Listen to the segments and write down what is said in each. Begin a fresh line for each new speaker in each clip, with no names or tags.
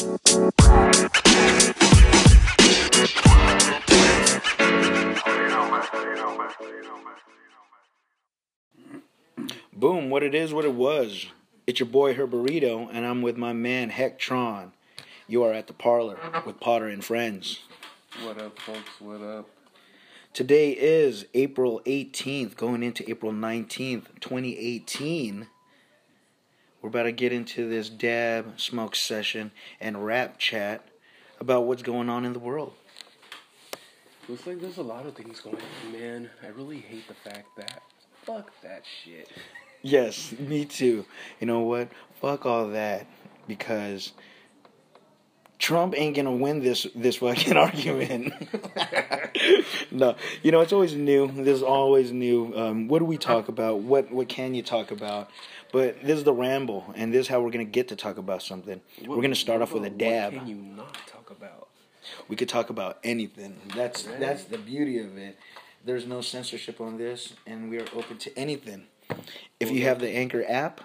Boom, what it is, what it was. It's your boy Herberito, and I'm with my man Hectron. You are at the parlor with Potter and friends.
What up, folks? What up?
Today is April 18th, going into April 19th, 2018. We're about to get into this dab smoke session and rap chat about what's going on in the world.
Looks like there's a lot of things going on, man. I really hate the fact that fuck that shit.
Yes, me too. You know what? Fuck all that because Trump ain't gonna win this this fucking argument. no, you know it's always new. There's always new. Um, what do we talk about? What what can you talk about? But this is the ramble, and this is how we're gonna get to talk about something.
What-
we're gonna start off with a dab.
What can you not talk about?
We could talk about anything. That's that's the beauty of it. There's no censorship on this, and we are open to anything. If you have the Anchor app,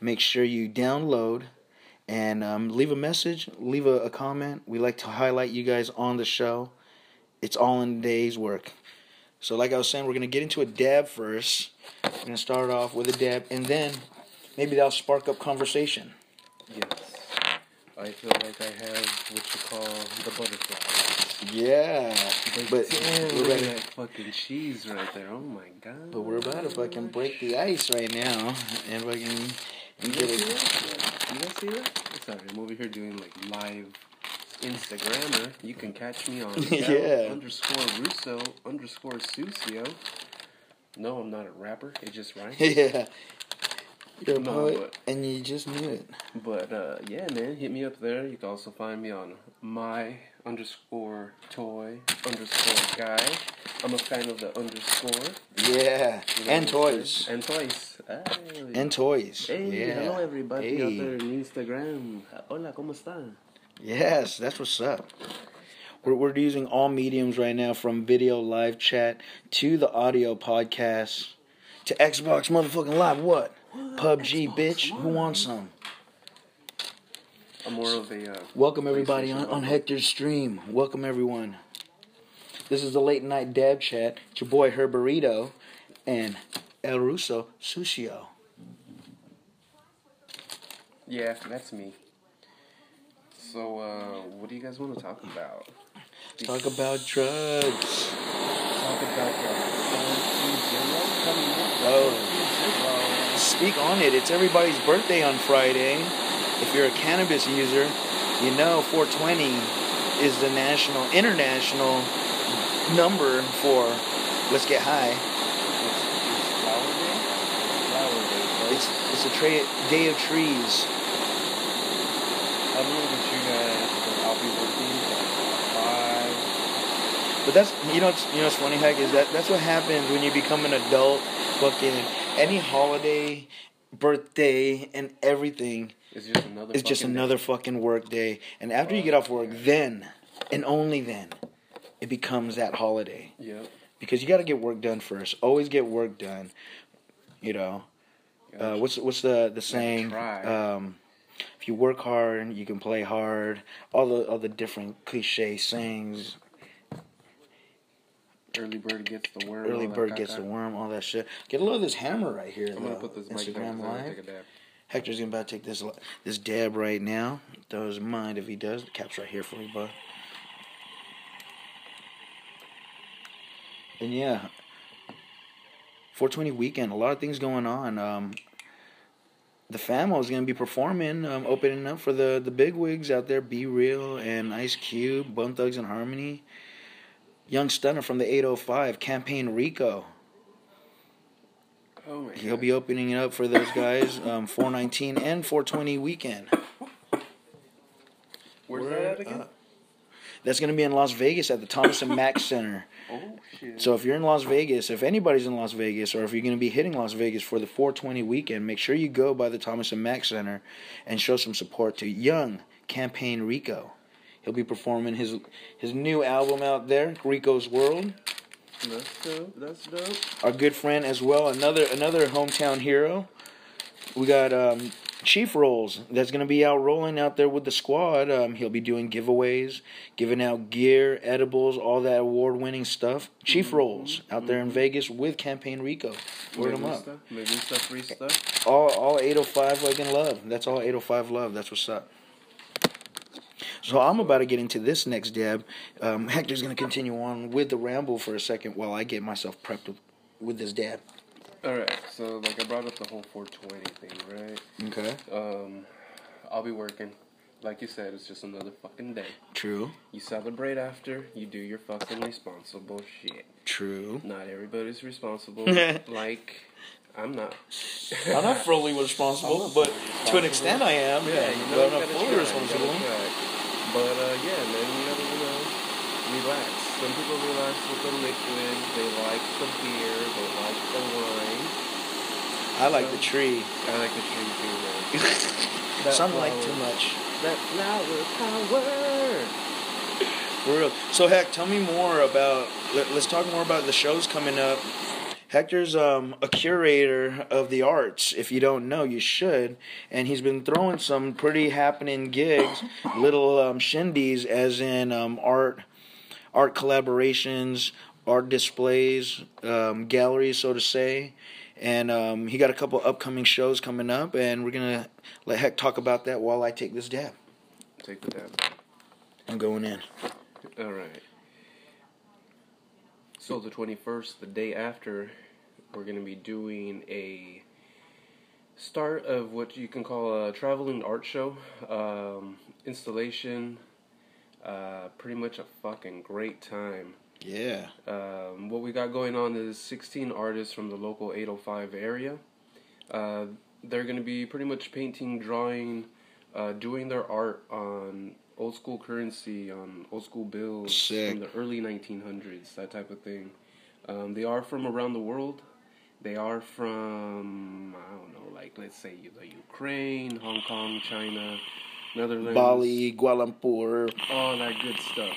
make sure you download and um, leave a message, leave a, a comment. We like to highlight you guys on the show. It's all in a day's work. So, like I was saying, we're gonna get into a dab first. We're gonna start off with a dab, and then maybe that'll spark up conversation.
Yes. I feel like I have what you call the butterfly.
Yeah, but
Damn,
we're
look at that fucking cheese right there. Oh my god.
But we're about to fucking break the ice right now and fucking
You guys
get
see
it.
that? You guys see that? Sorry. I'm over here doing like live Instagrammer. You can catch me on
Yeah.
Underscore Russo underscore Sucio. No, I'm not a rapper. It just rhymes.
yeah. You're a
No,
poet,
but-
and you just knew it.
But uh, yeah, man, hit me up there. You can also find me on my underscore toy underscore guy. I'm a fan of the underscore.
Yeah,
You know
and toys.
And toys. Hey.
and toys.
Hey,
yeah.
hello everybody out there in Instagram. Hola, ¿cómo están?
Yes, that's what's up. We're we're using all mediums right now, from video live chat to the audio podcast to Xbox motherfucking live. What? PUBG,
Xbox
bitch. Who wants some?
I'm more of a uh,
Welcome everybody on, on. Hector's stream. Welcome everyone. This is the late night dab chat. It's your boy Herberito and El Russo Sucio.
Yeah, that's me. So, uh, what do you guys want to talk about?
Talk about drugs.
Talk about the Zero coming up.
Oh. Speak on it. It's everybody's birthday on Friday. If you're a cannabis user, you know 420 is the national, international number for let's get high.
It's Flower Day? Flower Day.
It's it's a tra- day of trees.
I don't know about you guys, but I'll be working at five.
But that's you know it's you know what's funny heck is that that's what happens when you become an adult. Fucking any holiday, birthday, and everything
It's just another.
just
fucking
another fucking work day. And after you get off work, then and only then, it becomes that holiday
Day. Yep.
because you got to get work done first. Always get work done. You know, uh, what's what's the the saying? Um, if you work hard, you can play hard. All the all the different cliche sayings.
Early bird gets the worm.
Early bird gets the worm. All that shit. Get a load of this hammer right here.
I'm gonna put this mic down.
Instagram
'cause I wanna
live.
Take a dab.
Hector's gonna about to take this this dab right now. Doesn't mind if he does. The cap's right here for me, bud. And yeah, 420 weekend. A lot of things going on. Um, the Famo is gonna be performing, um, opening up for the the big wigs out there. B-Real and Ice Cube, Bone Thugs and Harmony. Young Stunner from the 805, Campaign Rico.
Oh my
He'll
God.
be opening it up for those guys, um, 419 and 420 weekend.
Where's
Word
that at again?
up. That's going to be in Las Vegas at the Thomas and Mack Center.
Oh shit.
So if you're in Las Vegas, if anybody's in Las Vegas, or if you're going to be hitting Las Vegas for the 420 weekend, make sure you go by the Thomas and Mack Center and show some support to young Campaign Rico. He'll be performing his his new album out there, Rico's World.
That's dope. That's dope.
Our good friend as well, another another hometown hero. We got um, Chief Rolls, that's going to be out rolling out there with the squad. Um, he'll be doing giveaways, giving out gear, edibles, all that award winning stuff. Chief
Mm-hmm.
Rolls out there in Vegas with Campaign Rico. Word them up.
gusta, me gusta free stuff.
All, all 805 like in love. That's all 805 love. That's what's up. So I'm about to get into this next dab. Um, Hector's going to continue on with the ramble for a second while I get myself prepped with, with this dab.
All right, so like I brought up the whole 420 thing, right?
Okay.
Um, I'll be working. Like you said, it's just another fucking day.
True.
You celebrate after, you do your fucking responsible shit.
True.
Not everybody's responsible. like, I'm not.
I'm not fully responsible, but to an extent I am. Yeah,
you
but I'm not fully
try, you
responsible.
But uh, yeah, man, you gotta you know relax. Some people relax with the liquid. They like the beer. They like the wine.
I like the tree.
I like the tree too, man.
Some like too much.
That flower power.
For real. So heck, tell me more about. Let, let's talk more about the shows coming up. Hector's um, a curator of the arts. If you don't know, you should. And he's been throwing some pretty happening gigs, little um, shindies, as in um, art, art collaborations, art displays, um, galleries, so to say. And um, he got a couple upcoming shows coming up, and we're gonna let Heck talk about that while I take this dab.
Take the dab.
I'm going in.
All right. So the 21st, the day after, we're going to be doing a start of what you can call a traveling art show, um, installation, uh, pretty much a fucking great time.
Yeah.
Um, what we got going on is 16 artists from the local 805 area. Uh, they're going to be pretty much painting, drawing, uh, doing their art on old school currency, on old school bills
Sick.
from the early 1900s, that type of thing. Um, they are from around the world. They are from, I don't know, like let's say the Ukraine, Hong Kong, China, Netherlands,
Bali, Kuala Lumpur,
all that good stuff.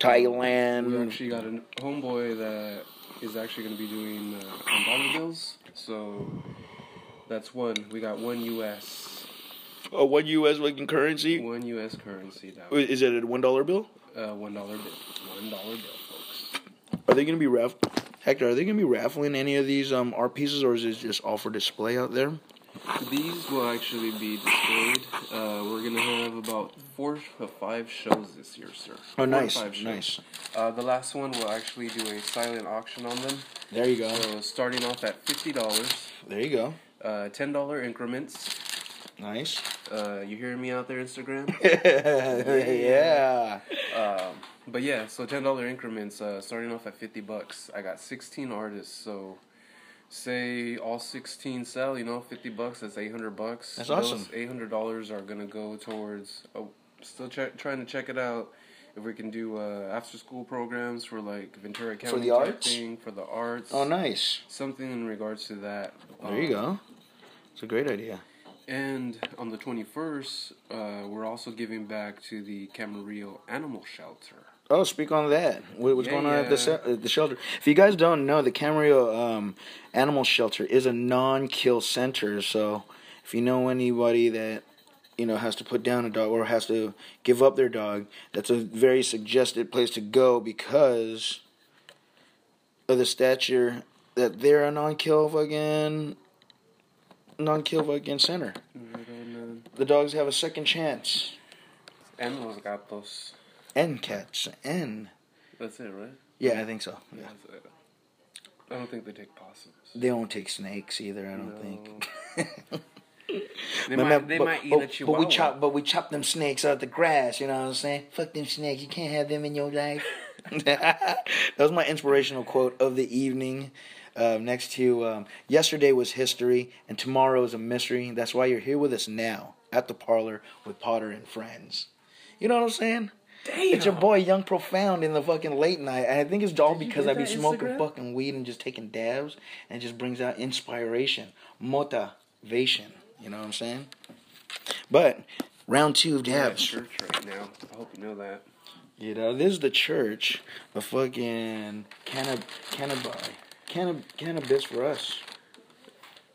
Thailand.
We actually got a homeboy that is actually going to be doing uh, dollar bills. So that's one. We got one U.S.
Oh, one U.S. like in currency?
One U.S. currency. That
Wait, Is it a one dollar bill?
uh, one dollar bill. One dollar bill, folks.
Are they gonna be raff? Hector, are they gonna be raffling any of these um art pieces, or is it just all for display out there?
These will actually be displayed. Uh, we're gonna have about four to five shows this year, sir.
Oh,
Four to
nice,
five shows.
nice.
Uh, the last one will actually do a silent auction on them.
There you go.
So starting off at fifty dollars,
There you go.
uh, ten dollar increments.
Nice.
Uh, you hearing me out there, Instagram?
yeah.
Um, but yeah, so ten dollar increments, uh, starting off at fifty bucks. I got sixteen artists, so say all sixteen sell, you know, fifty bucks. That's eight hundred bucks.
That's
Those
awesome.
Eight hundred dollars are gonna go towards. Oh, still ch- trying to check it out. If we can do uh, after school programs for like Ventura County for
the
type
arts?
thing for the arts.
Oh, nice.
Something in regards to that.
There you
Um,
go. It's a great idea.
And on the 21st, uh, we're also giving back to the Camarillo Animal Shelter.
Oh, speak on that. What, what's
Yeah,
going on at the
yeah.
se- at the shelter? If you guys don't know, the Camarillo um, Animal Shelter is a non-kill center. So, if you know anybody that you know has to put down a dog or has to give up their dog, that's a very suggested place to go because of the stature that they're a non-kill fucking non-kill against center. The dogs have a second chance.
and los gatos.
And cats and
That's it, right?
yeah, I think so. Yeah.
I don't think they take possums.
They don't take snakes either. I don't
No.
think.
They
But
might, they
but-
might eat
but-
a chihuahua.
But we chop, but we chop them snakes out of the grass. You know what I'm saying? Fuck them snakes. You can't have them in your life. that was my inspirational quote of the evening. Uh, next to um, yesterday was history, and tomorrow is a mystery. That's why you're here with us now at the parlor with Potter and friends. You know what I'm saying? It's your boy Young Profound in the fucking late night. And I think it's all because I be smoking
Instagram?
fucking weed and just taking dabs and it just brings out inspiration, motivation. You know what I'm saying? But round two of
I'm
dabs.
church right now. I hope you know that.
You know, this is the church the fucking cannab cannabis. Cannab cannabis for us.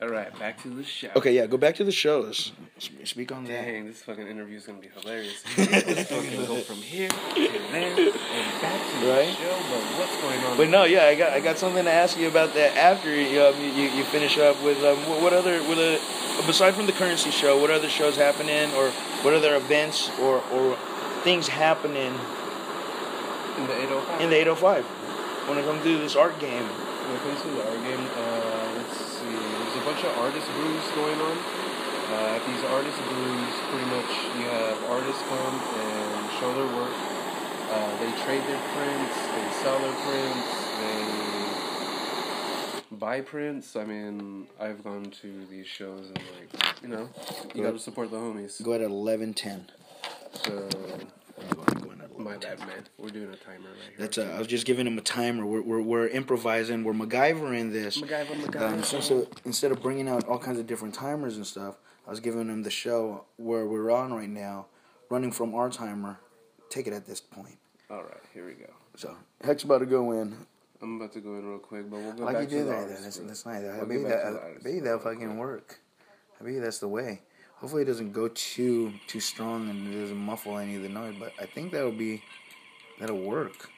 All right, back to the show.
Okay, yeah, go back to the shows. Sp- Speak on that.
Dang, this fucking interview is gonna be hilarious. Let's fucking go from here to there and back to
Right?
the show. But what's going on?
But no, yeah, I got I got something to ask you about that after um, you, you you finish up with um, what, what other with a aside from the currency show, what other shows happening or what other events or or things happening
in the 805.
in the 805 when it comes to this art game.
When it comes to the art game, uh, let's see. There's a bunch of artist brews going on. Uh, at these artist brews, pretty much you have artists come and show their work. Uh, they trade their prints, they sell their prints, they buy prints. I mean, I've gone to these shows and like, you know, you gotta support the homies.
Go at 11:10.
So,
Going at
my bad, man. We're doing a timer right here.
That's uh, I was just giving him a timer. We're we're, we're improvising. We're MacGyvering this.
MacGyver, MacGyver.
Um, so, so instead of bringing out all kinds of different timers and stuff, I was giving him the show where we're on right now, running from our timer. Take it at this point.
All right, here we go.
So Heck's about to go in.
I'm about to go in real quick, but we'll go
Like you
back to
did
the
that. That's, nice. I
We'll
bet
get
you
back to
that. I bet that
real
fucking work. I bet that's the way. Hopefully it doesn't go too too strong and it doesn't muffle any of the noise. But I think that'll be that'll work.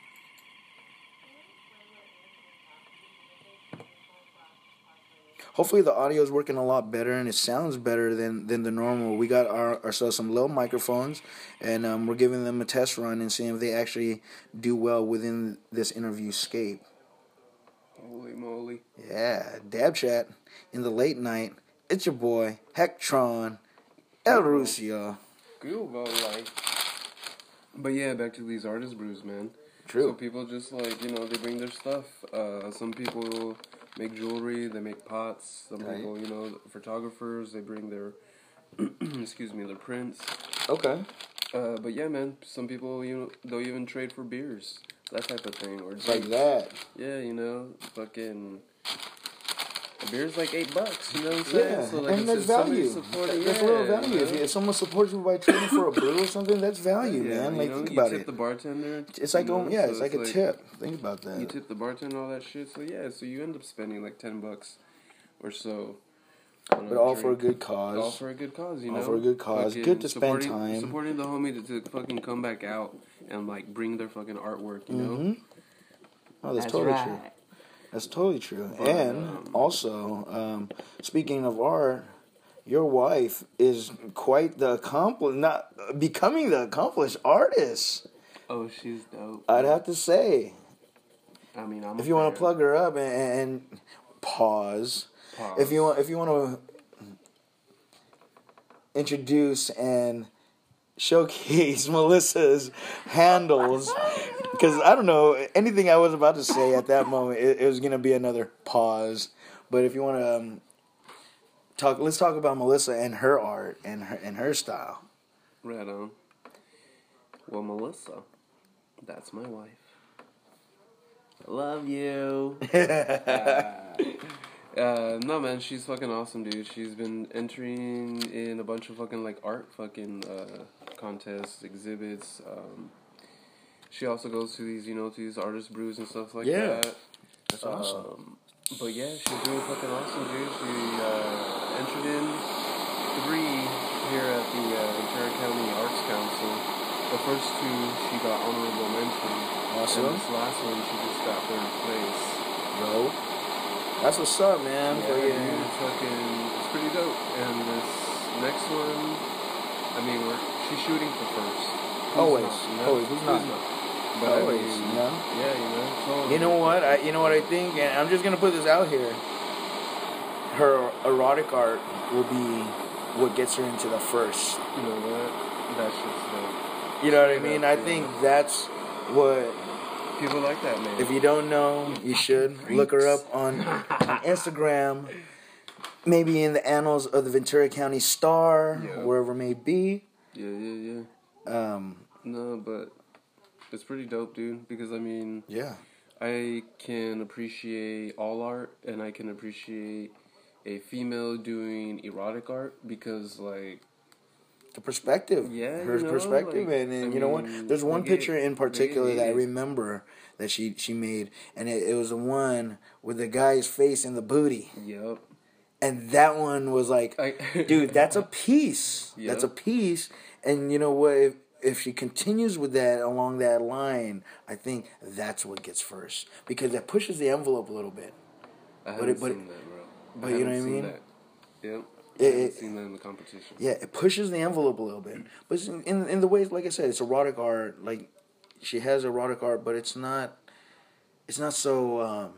Hopefully the audio is working a lot better and it sounds better than, than the normal. We got our, ourselves some low microphones and um, we're giving them a test run and seeing if they actually do well within this interview scape.
Holy moly.
Yeah, Dab Chat in the late night. It's your boy, Hectron, El Rusio.
Good about life. But yeah, back to these artist brews, man.
True.
So people just like, you know, they bring their stuff. Uh, some people make jewelry, they make pots. Some
Right.
people, you know, photographers, they bring their, excuse me, their prints.
Okay.
Uh, but yeah, man, some people, you know, they'll even trade for beers. That type of thing. Or
It's like that.
Yeah, you know, fucking. A beer's like eight bucks, you know what I'm saying?
Yeah,
So, like,
and that's value.
supporting-
That's
yeah,
a little value.
you
If,
know?
if someone supports you by trading for a brew or something, that's value,
Yeah,
man.
you
Like
know,
think
you
about
tip
it.
the bartender.
It's like
you know,
yeah,
so
it's like a tip. Think about that.
You tip the bartender all that shit, so yeah, so you end up spending like ten bucks or so.
but all for a
drink.
good
All
cause.
for a good cause, you
All
know.
All for a good cause.
Fucking
Good to spend
supporting,
time.
Supporting the homie to, to fucking come back out and like bring their fucking artwork, you know.
hmm Oh, that's,
That's
totally
right.
true. That's totally true.
But,
and
um,
also, um, speaking of art, your wife is quite the accomplished, not becoming the accomplished artist.
Oh, she's dope.
I'd have to say,
I mean, I'm
if you want to plug her up and, and pause,
Pause.
if you want, if you want to introduce and showcase Melissa's handles, because I don't know anything I was about to say at that moment. It, it was gonna be another pause, but if you want to um, talk, let's talk about Melissa and her art and her and her style.
Right on. Well, Melissa, that's my wife. I love you. Uh, no man, she's fucking awesome, dude. She's been entering in a bunch of fucking like art fucking uh, contests, exhibits. Um, she also goes to these, you know, to these artist brews and stuff like
Yeah.
that.
That's awesome.
Um, but yeah, she's doing fucking awesome, dude. She uh, entered in three here at the uh, Ventura County Arts Council. The first two, she got honorable mention.
Awesome.
And this last one, she just got third place.
Yo, that's what's up, man.
Yeah,
Fucking-
dude, it's fucking, it's pretty dope. And this next one, I mean, we're she's shooting for first. Who's
Always.
not, you know?
Always. Who's not?
But I
Always,
mean,
you know?
Yeah, you know. totally.
You know what? I you know what I think, and I'm just gonna put this out here. Her erotic art will be what gets her into the first.
You know what? That shit's dope.
You know what I
Yeah,
mean? I
yeah.
think that's what.
People like that, man.
If you don't know, you should look her up on, on Instagram. Maybe in the annals of the Ventura County Star,
Yeah.
wherever it may be.
yeah, yeah, yeah.
Um,
No, but it's pretty dope, dude. Because I mean,
yeah,
I can appreciate all art, and I can appreciate a female doing erotic art because, like,
the perspective.
Yeah,
her
you know,
perspective,
like,
and, and
I
you know what? There's one picture in particular that I remember that she she made, and it, it was the one with the guy's face in the booty,
yep,
and that one was like,
I-
dude, that's a piece.
Yeah.
That's a piece. And you know what? If, if she continues with that along that line, I think that's what gets first because that pushes the envelope a little bit.
I
But
haven't
it- but
seen that, bro.
but
I
you know what I mean?
That. Yep.
It-
I haven't seen that in the competition.
Yeah, it pushes the envelope a little bit, but it's in, in in the ways, like I said, it's erotic art. Like she has erotic art, but it's not, it's not so um,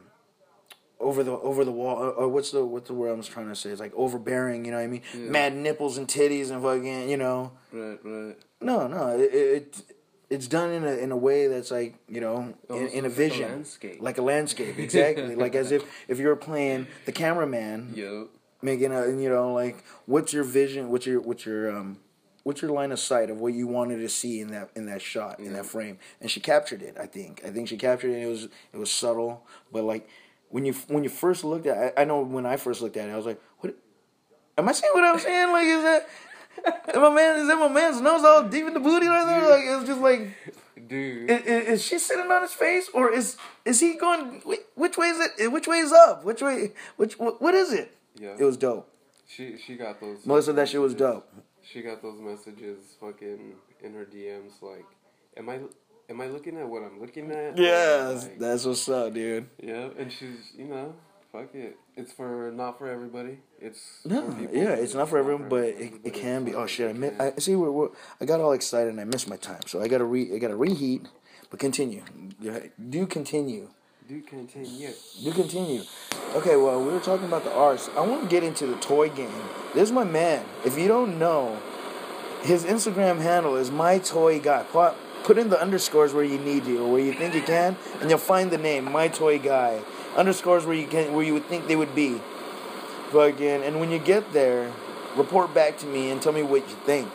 over the over the wall. Or, or what's the what's the word I was trying to say? It's like overbearing. You know what I mean?
Yeah.
Mad nipples and titties and fucking. You know,
Right, right.
no, no. It, it it's done in a in a way that's like you know in, in a
looks like a
vision,
landscape.
like a landscape, exactly. like as if if you're playing the cameraman
Yep.
Making a you know like what's your vision what's your what's your um what's your line of sight of what you wanted to see in that in that shot in
Yeah.
that frame? And she captured it i think. I think she captured it. It was it was subtle but like when you when you first looked at it, i, I know when i first looked at it i was like what am i seeing what i'm saying like is that my man is that my man's nose all deep in the booty right there? Like it's just like
Dude.
is, is she sitting on his face or is is he going which way is it which way is up? Which way which what, what is it
yeah.
it was dope
she she got those.
Melissa, that shit was dope.
She got those messages fucking in her DMs like, am I am I looking at what I'm looking at?
Yeah,
like,
that's what's up, dude.
yeah, and she's you know, fuck it. It's for not for everybody. It's
No, yeah, it's not for everyone, but it, it can be. Oh shit! I,
it
mi- I see. We're, we're, I got all excited and I missed my time, so I gotta re. I gotta reheat. But continue. Do continue.
Do continue.
Do continue. Okay, well, we were talking about the arts. I want to get into the toy game. This is my man. If you don't know, his Instagram handle is my toy guy. Put, put in the underscores where you need to or where you think you can, and you'll find the name my toy guy. Underscores where you can, where you would think they would be. Fucking, and when you get there, report back to me and tell me what you think.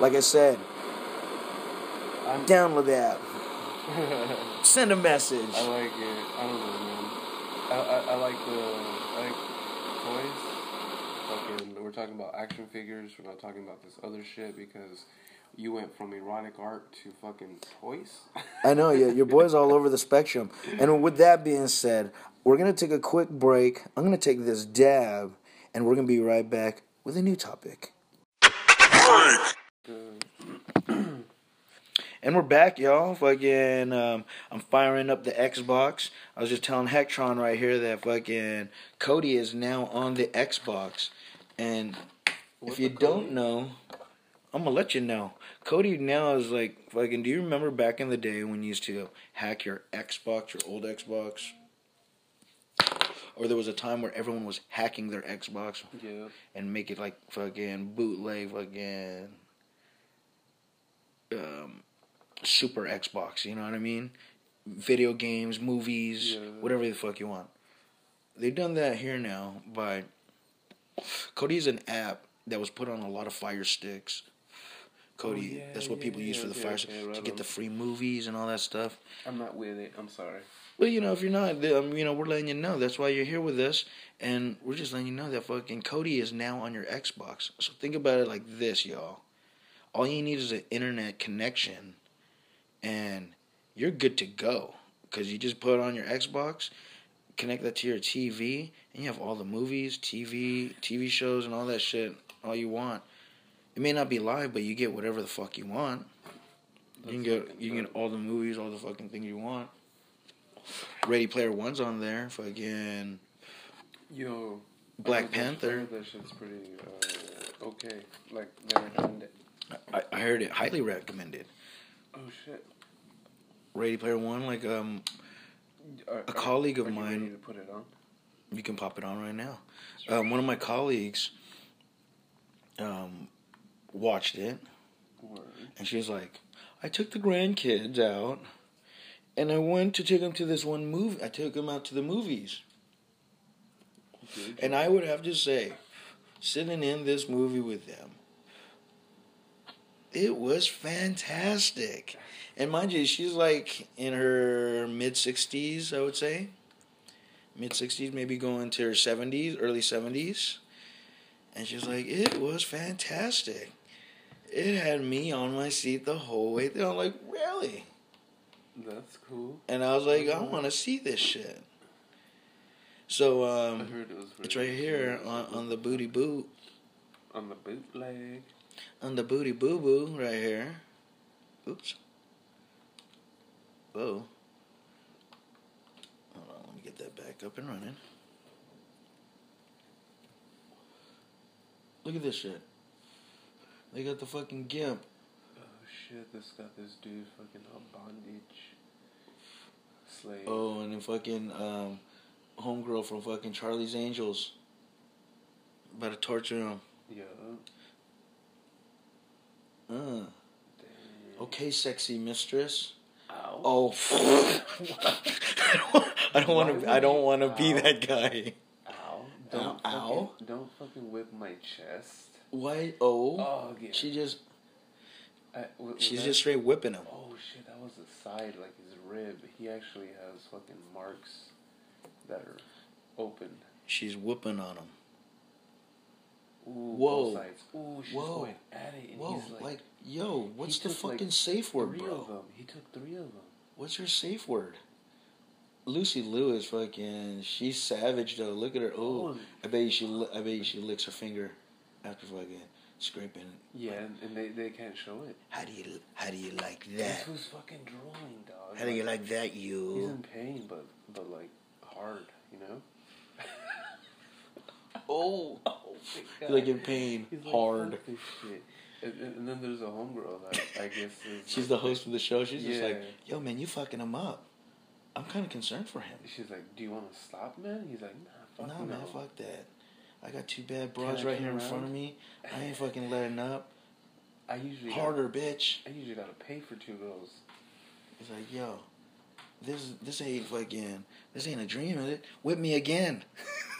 Like I said,
I'm,
download the app. Send a message.
I like it. I don't know, man. I, I, I like the I like toys. Fucking, we're talking about action figures. We're not talking about this other shit because you went from erotic art to fucking toys.
I know, yeah, your boy's all over the spectrum. And with that being said, we're gonna take a quick break. I'm gonna take this dab, and we're gonna be right back with a new topic. And we're back, y'all. Fucking, um, I'm firing up the Xbox. I was just telling Hectron right here that fucking Kodi is now on the Xbox, and if you don't
Kodi?
know, I'm gonna let you know. Kodi now is like fucking. Do you remember back in the day when you used to hack your Xbox, your old Xbox? Or there was a time where everyone was hacking their Xbox
yeah.
and make it like fucking bootleg fucking um, super Xbox. You know what I mean? Video games, movies,
Yeah.
whatever the fuck you want. They've done that here now by Kodi's an app that was put on a lot of Fire Sticks. Kodi,
Oh, yeah,
that's what
yeah,
people use for the Fire
right
to get
on.
the free movies and all that stuff.
I'm not with it. I'm sorry.
Well, you know, if you're not, um, you know, we're letting you know. That's why you're here with us, and we're just letting you know that fucking Kodi is now on your Xbox. So think about it like this, y'all. All you need is an internet connection, and you're good to go. Because you just put on your Xbox, connect that to your TV, and you have all the movies, TV, TV shows, and all that shit, all you want. It may not be live, but you get whatever the fuck you want. You can get you can get all the movies, all the fucking things you want. Ready Player One's on there. Fucking
Yo.
Black
I heard that- I
Panther.
That shit's pretty uh, okay. Like they recommend it.
I, I heard it highly recommended.
Oh shit.
Ready Player One, like um,
Are,
A colleague of
are you
mine-
ready to put it on?
you can pop it on right now. Um, one of my colleagues um, watched it,
Word.
and she's like, "I took the grandkids out, and I went to take them to this one movie. I took them out to the movies." And I would have to say, sitting in this movie with them, it was fantastic. And mind you, she's like in her mid 60s, I would say. Mid 60s, maybe going to her 70s, early 70s. And she's like, it was fantastic. It had me on my seat the whole way through. I'm like, really?
That's cool.
And I was like, I want to see this shit. So
I
um,
heard it was.
it's right here on, on the booty boot,
on the bootleg.
On the booty boo boo right here. Oops. Whoa. Hold on, let me get that back up and running. Look at this shit. They got the fucking gimp.
Oh shit! This got this dude fucking on bondage. Slave.
Oh, and then fucking um, homegirl from fucking Charlie's Angels. About to torture him.
Yeah.
Uh.
Damn.
Okay, sexy mistress.
Ow.
Oh, I don't want to. I don't want to be that guy.
Ow. Don't
Ow.
fucking, Don't fucking whip my chest.
Why? Oh,
Oh, yeah.
she just.
I, wa- was
She's
that-
just straight whipping him.
Oh shit! That was the side, like his rib. He actually has fucking marks that are open.
She's whooping on him.
Ooh,
Whoa.
Sides. Ooh, she's
Whoa.
going at it, and
Whoa,
he's like,
like, yo, what's the
took, like,
fucking safe word,
three
bro?
of them. He took three of them.
What's your safe word? Lucy Liu is fucking. She's savage though. Look at her. Oh,
Oh.
I bet you she. li- I bet you she licks her finger after fucking scraping.
Yeah, and, and they, they can't show it.
How do you? How do you like that?
This was fucking drawing, dog.
How do you like that, you?
He's in pain, but but like hard, you know.
Oh,
oh, oh my
like in pain,
He's like,
hard.
"Fuck shit. And, and, then there's a homegirl that I guess.
She's the host of the show. She's just like, yo, man, you fucking him up. I'm kind of concerned for him.
She's like, "Do you want to stop, man?" He's like, "Nah,
Nah,
no."
man, fuck that. I got two bad bras right here in front of me. I ain't fucking letting up.
I usually
Harder, bitch.
Gotta, I usually gotta pay for two girls.
He's like, yo, this this ain't fucking this ain't a dream, is it? Whip me again.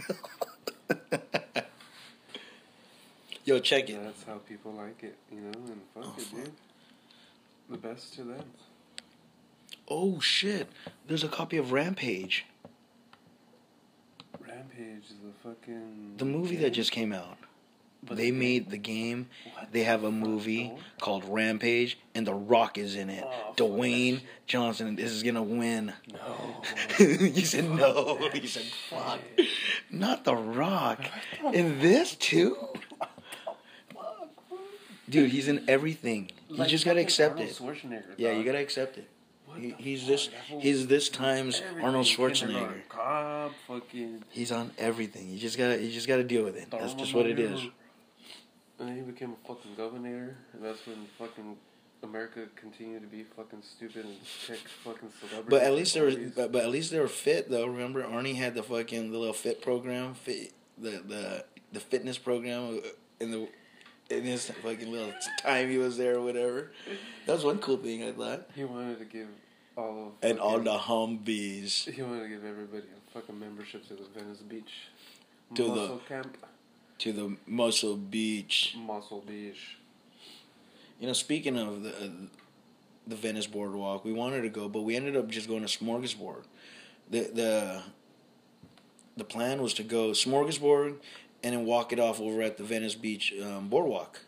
yo, check it.
That's how people like it, you know. And fuck
Oh,
it,
fuck.
dude. The best to them.
Oh shit! There's a copy of Rampage,
Rampage, the fucking
the movie that just came out.
But
they
the-
made the game.
What
They have a movie
dog?
called Rampage, and The Rock is in it.
Oh,
Dwayne. Johnson is gonna win.
No.
you said no. You said fuck. Not The Rock. In this too? Dude, he's in everything. You
Like
just gotta accept it. Yeah, you gotta accept it. He, he's this. He's this time's. Arnold Schwarzenegger.
Cop, fucking.
He's on everything. You just gotta. You just gotta deal with it. That's just what it is.
And then he became a fucking governor, and that's when fucking America continued to be fucking stupid and check fucking celebrities.
But at least they were. But, but at least they were fit though. Remember, Arnie had the fucking the little fit program, fit the the the fitness program uh, in the in his fucking little time he was there or whatever. That was one cool thing I thought.
He wanted to give all of
And all the Humvees.
He wanted to give everybody a fucking membership to the Venice Beach.
To the-
Camp.
to the Muscle Beach.
Muscle Beach.
You know, speaking of the uh, the Venice Boardwalk, we wanted to go, but we ended up just going to Smorgasburg. The the the plan was to go Smorgasburg and then walk it off over at the Venice Beach um, Boardwalk.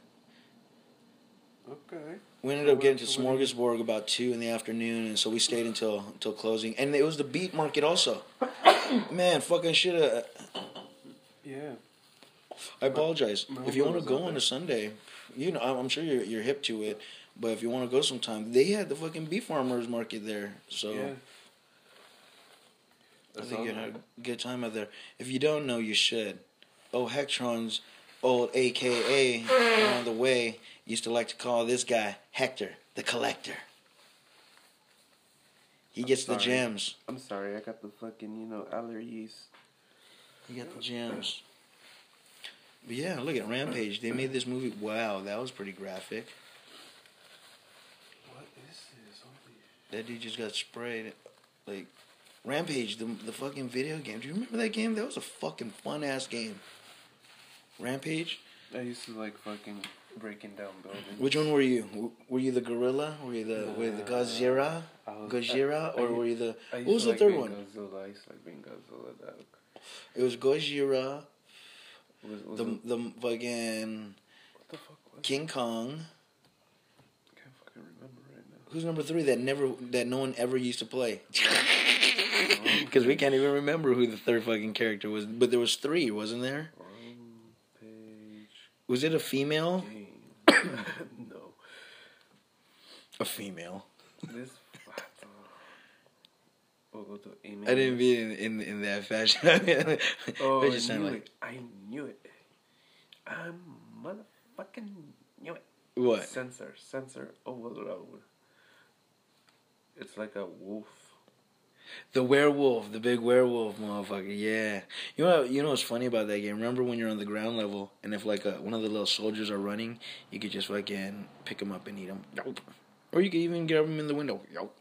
Okay.
We ended
So
up getting to
what- so what do you-
Smorgasburg about two in the afternoon, and so we stayed until until closing. And it was the beat market also. Man, fucking shit. Uh,
Yeah.
I apologize.
my
If you want to go on
there.
a Sunday, you know, I'm sure you're you're hip to it. But if you want to go sometime, they had the fucking beef farmers market there. So
yeah.
I think you had a good time out there. If you don't know, you should. Oh, Hectron's old AKA on the way used to like to call this guy Hector the Collector. He gets the gems.
I'm sorry, I got the fucking, you know, allergies.
He got the gems. But yeah, look at Rampage. They made this movie. Wow, that was pretty graphic.
What is this? Oh, Holy
That dude just got sprayed. Like, Rampage, the, the fucking video game. Do you remember that game? That was a fucking fun ass game. Rampage?
I used to like fucking breaking down buildings.
Which one were you? Were you the gorilla? Were you the were you the Godzilla?
Was-
Gojira?
I- I
Or were you the
I
what was
to
the
like
third one?
Godzilla. I used to like being Godzilla. That
It was Gojira,
was,
the the fucking
what the fuck was
King Kong.
I can't fucking remember right now.
Who's number three that never that no one ever used to play? Because we can't even remember who the third fucking character was. But there was three, wasn't there?
Page
Was it a female?
no.
A female.
This. Go to email.
I didn't mean in in, in that fashion.
Oh, I knew
like
it. I knew it. I motherfucking knew it.
what?
Censor, censor, overload. It's like a wolf.
The werewolf, the big werewolf, motherfucker. Yeah. You know, you know what's funny about that game? Remember when you're on the ground level, and if like a, one of the little soldiers are running, you could just fucking pick them up and eat them. Yup. Or you could even get them in the window. Yup.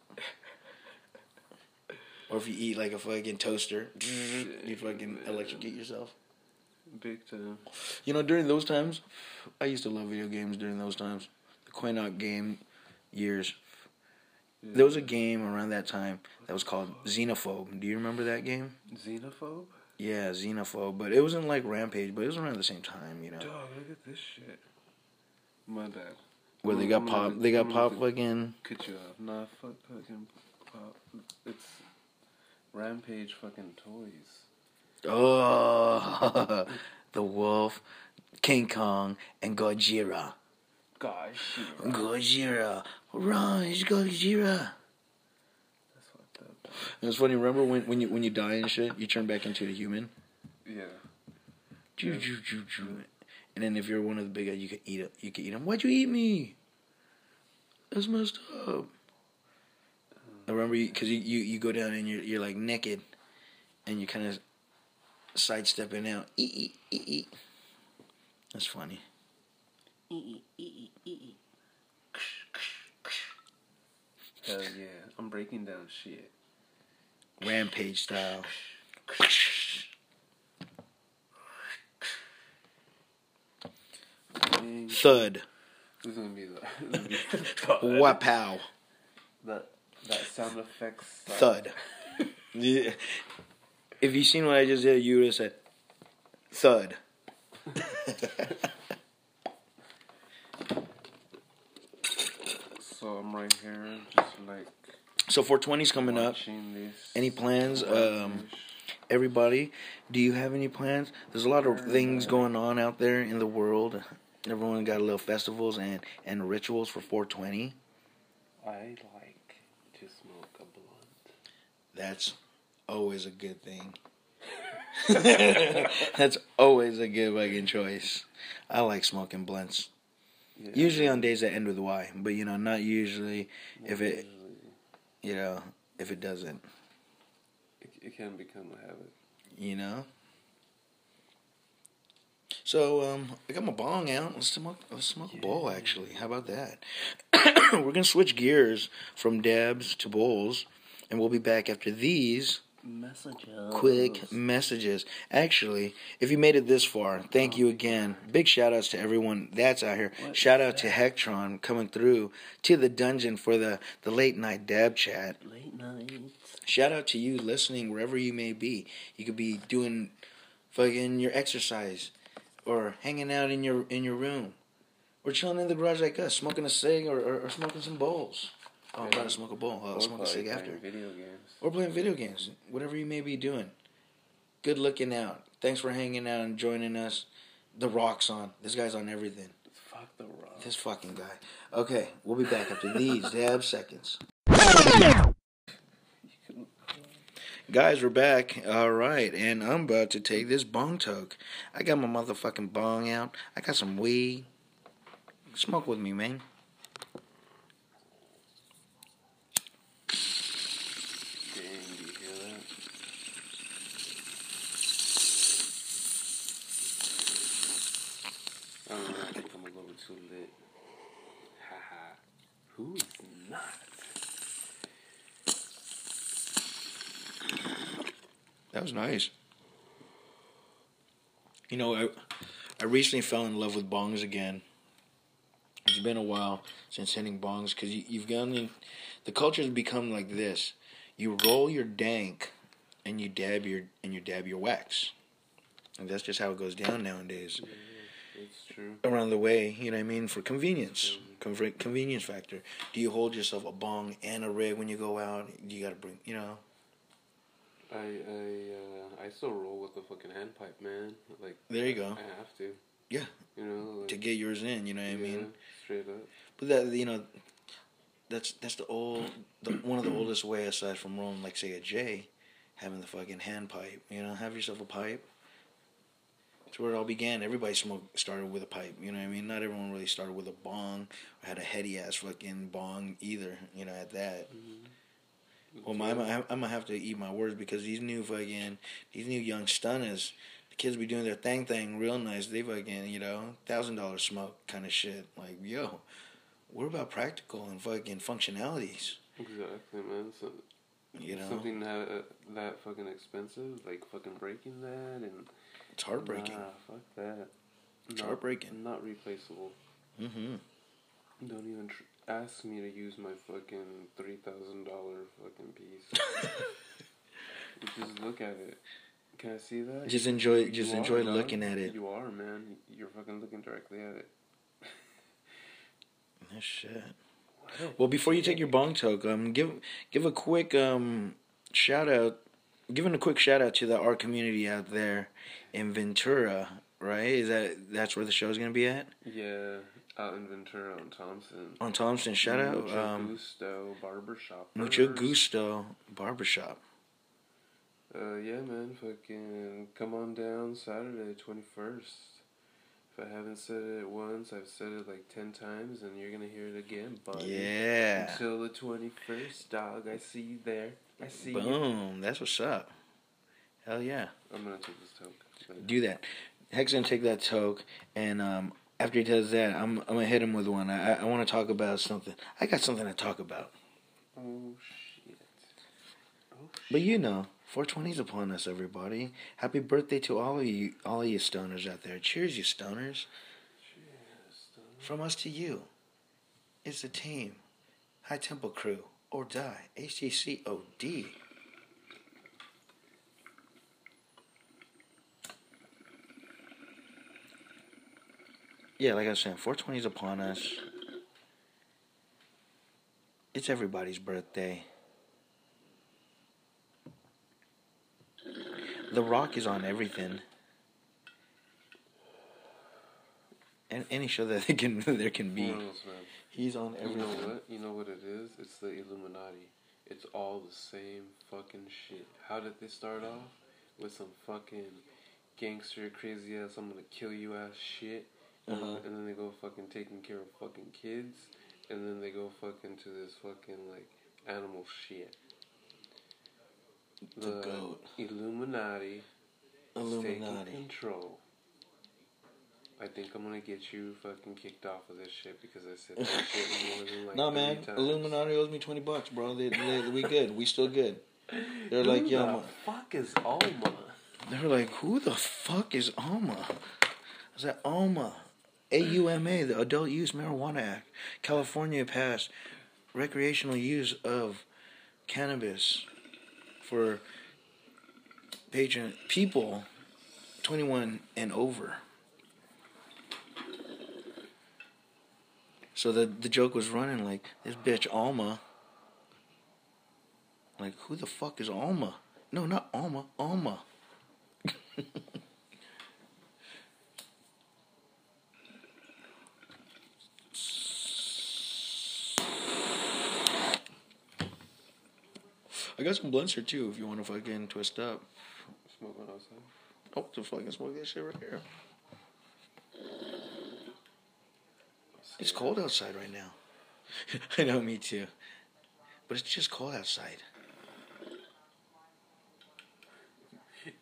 Or if you eat like a fucking toaster, you fucking electrocute yourself.
Big time.
You know, during those times, I used to love video games during those times. The Quinoc game years. There was a game around that time that was called Xenophobe. Do you remember that game?
Xenophobe?
Yeah, Xenophobe. But it wasn't like Rampage, but it was around the same time, you know.
Dog, look at this shit. My bad.
Where they got pop, they got pop fucking.
Cut you off. Nah, fuck fucking pop. It's Rampage fucking toys.
Oh, the Wolf, King Kong, and Gojira. Gojira, run, it's Gojira.
that's fucked up.
It was funny. Remember when when you when you die and shit, you turn back into a human.
Yeah.
Choo, choo, choo, choo. And then if you're one of the big guys, you could eat it. You could eat them. Why'd you eat me? That's messed up. I remember because you, you, you go down and you're you're like naked, and you kind of sidestepping out. Eat eat eat eat. That's funny.
Hell yeah. I'm breaking down shit.
Rampage style.
Dang.
Thud.
This is gonna be the. this is
Wapow.
That that sound effects.
Thud. Yeah. If you seen what I just did, you would have said thud.
So I'm right here, just like
So 420's coming up. Any plans? Um, everybody, do you have any plans? There's a lot of things going on out there in the world. Everyone got a little festivals and, and rituals for 420.
I like to smoke a blunt.
That's always a good thing. That's always a good fucking choice. I like smoking blunts.
Yeah.
Usually on days that end with Y, but you know, not usually if it, you know, if it doesn't,
it, it can become a habit.
you know. So um, I got my bong out. Let's smoke. Let's smoke a bowl. Actually, how about that? We're gonna switch gears from dabs to bowls, and we'll be back after these
Messages.
quick messages. Actually, if you made it this far, thank you again. Big shout outs to everyone that's out here.
What
shout out to Hectron coming through to the dungeon for the, the late night dab chat.
Late night.
Shout out to you listening wherever you may be. You could be doing fucking your exercise or hanging out in your in your room. Or chilling in the garage like us, smoking a cig or, or, or smoking some bowls. Oh, I'm about to smoke a bowl. I'll uh,
Or
smoke a cig after
Video games.
or playing video games, whatever you may be doing. Good looking out. Thanks for hanging out and joining us. The Rock's on. This guy's on everything.
Fuck the rock.
This fucking guy. Okay, we'll be back after these dab seconds. Guys, we're back. All right, and I'm about to take this bong toke. I got my motherfucking bong out. I got some weed. Smoke with me, man.
Dang, do you hear that? I don't know, I think I'm a little too lit. Haha. Who is not?
That was nice. You know, I I recently fell in love with bongs again. It's been a while since hitting bongs because you, you've gotten the culture has become like this: you roll your dank, and you dab your and you dab your wax, and that's just how it goes down nowadays.
It's true.
Around the way, you know what I mean, for convenience, mm-hmm. Conver- convenience factor. Do you hold yourself a bong and a rig when you go out? You got to bring, you know.
I I uh, I still roll with the fucking hand pipe, man. Like
There you go.
I have to.
Yeah.
You know, like,
To get yours in, you know what I mean?
straight up.
But that you know, that's that's the old, the, one of the oldest way aside from rolling, like say a J, having the fucking hand pipe. You know, have yourself a pipe. It's where it all began. Everybody smoked started with a pipe. You know what I mean? Not everyone really started with a bong or had a heady ass fucking bong either. You know, at that. Well, my, I'm, I'm gonna have to eat my words because these new fucking, these new young stunners, the kids be doing their thing thing real nice. They fucking, you know, thousand dollar smoke kind of shit. Like, yo, we're about practical and fucking functionalities.
Exactly, man. So,
You know,
something that uh, that fucking expensive, like fucking breaking that and
it's heartbreaking.
Nah, fuck that.
It's
Not-
heartbreaking.
Not replaceable.
Mm-hmm.
Don't even tr- ask me to use my fucking three thousand dollar fucking piece. just look at it. Can I see that?
Just enjoy, just enjoy looking at it.
You are, man. You're fucking looking directly at it.
That shit. Well, before you take your bong toke, um, give give a quick um shout out, giving a quick shout out to the art community out there in Ventura, right? Is that that's where the show's gonna be at
Yeah, out in Ventura on Thompson.
on Thompson? Shout out,
Mucho
um,
Gusto Barbershop.
Mucho Gusto Barbershop.
Uh, yeah, man. Fucking come on down Saturday, 21st. If I haven't said it once, I've said it like 10 times, and you're gonna hear it again, buddy.
Yeah.
Until the 21st, dog. I see you there. I see you.
Boom. That's what's up. Hell yeah.
I'm gonna take this toke.
Do that. Heck's gonna take that toke, and um, after he does that, I'm I'm gonna hit him with one. I I want to talk about something. I got something to talk about.
Oh, shit. Oh,
But you know, 420's upon us, everybody. Happy birthday to all of you, all of you stoners out there. Cheers, you stoners. From us to you. It's the team. High Temple Crew. Or die. HTCOD. Yeah, like I was saying, 420's upon us. It's everybody's birthday. The Rock is on everything. And any show that they can there can be, he's on everything.
You know what? You know what it is? It's the Illuminati. It's all the same fucking shit. How did they start off? With some fucking gangster, crazy ass, I'm gonna kill you ass shit. And,
Uh-huh.
and then they go fucking taking care of fucking kids. And then they go fucking to this fucking like animal shit.
The goat.
Illuminati.
Illuminati.
control. I think I'm gonna get you fucking kicked off of this shit because I said that shit more than like
no
three
man,
times.
Illuminati owes me twenty bucks, bro. They, they, we good. We still good. They're like,
Who
yo,
the
ma-
fuck is Alma?
they're like, who the fuck is Alma? I said, Alma, AUMA, the Adult Use Marijuana Act, California passed recreational use of cannabis for patron people twenty one and over. So the the joke was running like this bitch Alma. Like who the fuck is Alma? No, not Alma. Alma. I got some blunts here too if you want to fucking twist up.
Smoking outside.
Oh, to fucking smoke that shit right here. It's cold outside right now. I know, me too. But it's just cold outside.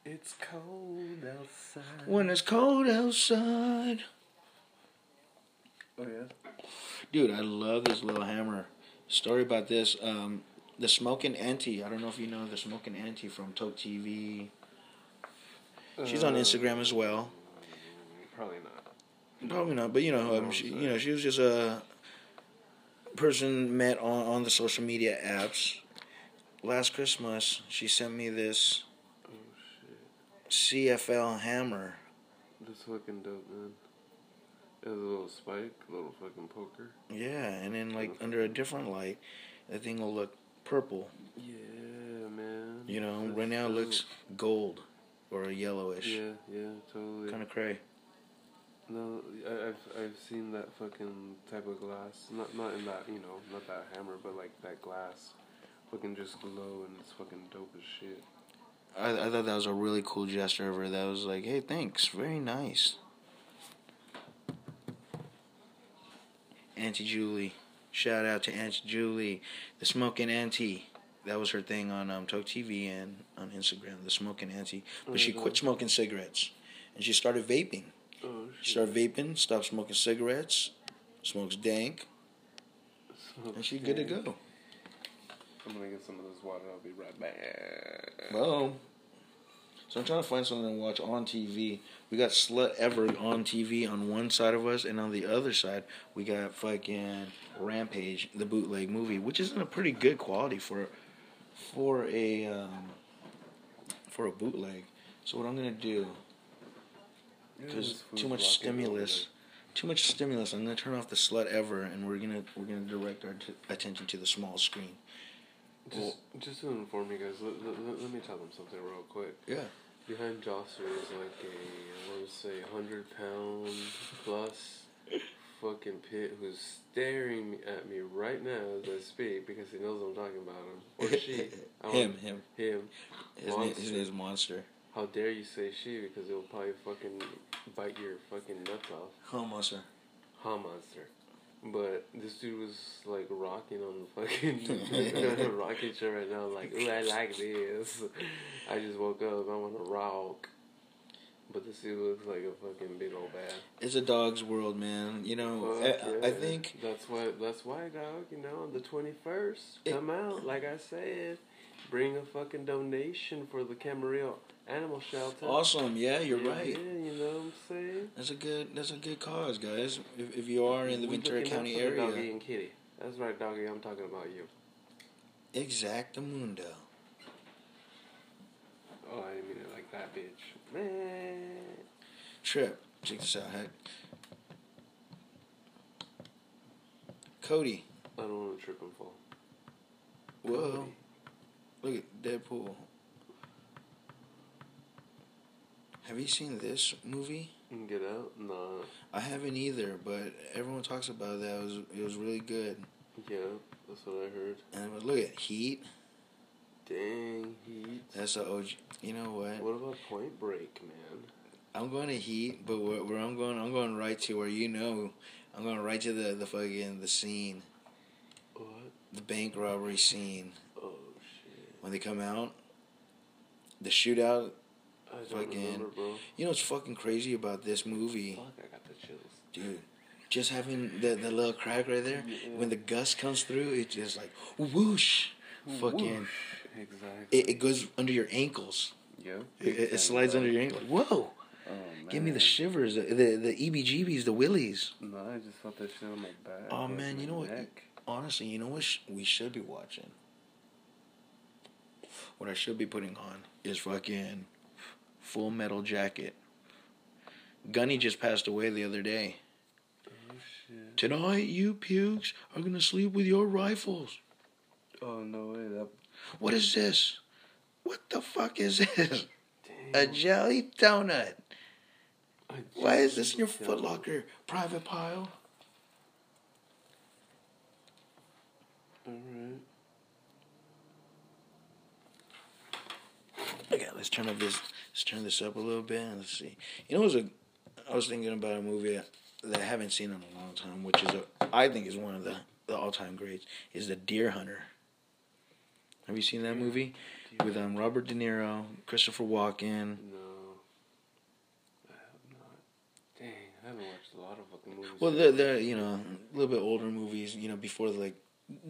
It's cold outside.
When it's cold outside.
Oh yeah.
Dude, I love this little hammer. Story about this. Um, the Smoking Auntie. I don't know if you know the Smoking Auntie from Toke TV. She's on
Uh,
Instagram as well.
Probably not.
Probably not, but you know, um, she, you know, she was just a person met on on the social media apps. Last Christmas, she sent me this
Oh shit.
CFL hammer.
That's fucking dope, man. It has a little spike, a little fucking poker.
Yeah, and then like under a different light, the thing will look purple.
Yeah, man.
You know, right now it looks gold or a yellowish.
Yeah, yeah, totally.
Kind of cray.
No, I, I've I've seen that fucking type of glass. Not not in that you know not that hammer, but like that glass, fucking just glow and it's fucking dope as shit.
I, I thought that was a really cool gesture of her. That was like, hey, thanks, very nice. Auntie Julie, shout out to Auntie Julie, the smoking auntie. That was her thing on um, Talk TV and on Instagram, the smoking auntie. But she quit smoking cigarettes, and she started vaping.
Oh
She
shit.
started vaping, stopped smoking cigarettes, smokes dank, and she's good to go.
I'm gonna get some of this water. I'll be right back.
Well, so I'm trying to find something to watch on TV. We got Slutever on TV on one side of us, and on the other side, we got fucking Rampage, the bootleg movie, which is in a pretty good quality for for a um, for a bootleg. So what I'm gonna do, because too much stimulus, too much stimulus, I'm gonna turn off the Slutever, and we're gonna we're gonna direct our t- attention to the small screen.
Just, just to inform you guys, let, let, let me tell them something real quick.
Yeah.
Behind Josser is like a, I want to say, 100 pound plus fucking pit who's staring at me right now as I speak because he knows I'm talking about him. Or she.
Him, him.
Him.
His name, his name is Monster.
How dare you say she because it'll probably fucking bite your fucking nuts off.
Oh, Monster.
Ha monster. But this dude was like rocking on the fucking rocking chair right now, like, ooh, I like this. I just woke up, I want to rock. But this dude looks like a fucking big old bad.
It's a dog's world, man. You know,
Fuck
I,
yeah.
I think
that's why that's why dog, you know, on the twenty first, come out, like I said. Bring a fucking donation for the Camarillo Animal Shelter.
awesome. Yeah, you're
Yeah,
right.
Yeah, you know what I'm saying?
That's a good. That's a good cause, guys. If, if you are in the
We
Ventura County
the Doggy
area,
and kitty. That's right, doggy. I'm talking about you.
Exactamundo.
Oh, I didn't mean it like that, bitch. Man.
Trip. Check this out, heck. Kodi.
I don't want to trip and fall.
Whoa.
Kodi.
Look at Deadpool. Have you seen this movie?
Get out? No.
I haven't either, but everyone talks about that. It was it was really good.
Yeah, that's what I heard.
And look at Heat.
Dang, heat.
That's a OG. You know what?
What about Point Break, man?
I'm going to Heat, but where, where I'm going, I'm going right to where you know. I'm going right to the the fucking the scene,
What?
the bank robbery scene
Oh, shit.
when they come out. The shootout. Fucking-
remember.
You know what's fucking crazy about this movie,
Fuck, I got the chills.
dude? Just having the the little crack right there.
Yeah.
When the gust comes through, it's just like whoosh. Fucking.
Whoosh. Exactly.
It, it goes under your ankles.
yeah.
It, it, it slides under your ankle. Whoa!
Oh,
Give me the shivers, the the, the EBGBs, the willies.
No, I just felt that shit on my back.
Oh, man, you know what? Honestly, you know what sh- we should be watching? What I should be putting on is fucking Full Metal Jacket. Gunny just passed away the other day.
Oh, shit.
Tonight, you pukes are gonna sleep with your rifles.
Oh, no way. That.
What is this? What the fuck is this? A jelly donut. Why is this in your Footlocker, private Pyle?
Alright.
Okay, let's turn up this. Let's turn this up a little bit and let's see. You know, it was a. I was thinking about a movie that I haven't seen in a long time, which is a. I think is one of the the all time greats. Is the Deer Hunter. Have you seen that movie with um Robert De Niro, Christopher Walken?
No. I have not. Dang, I haven't watched a lot of fucking movies.
Well, they're, they're you know a little bit older movies. You know, before like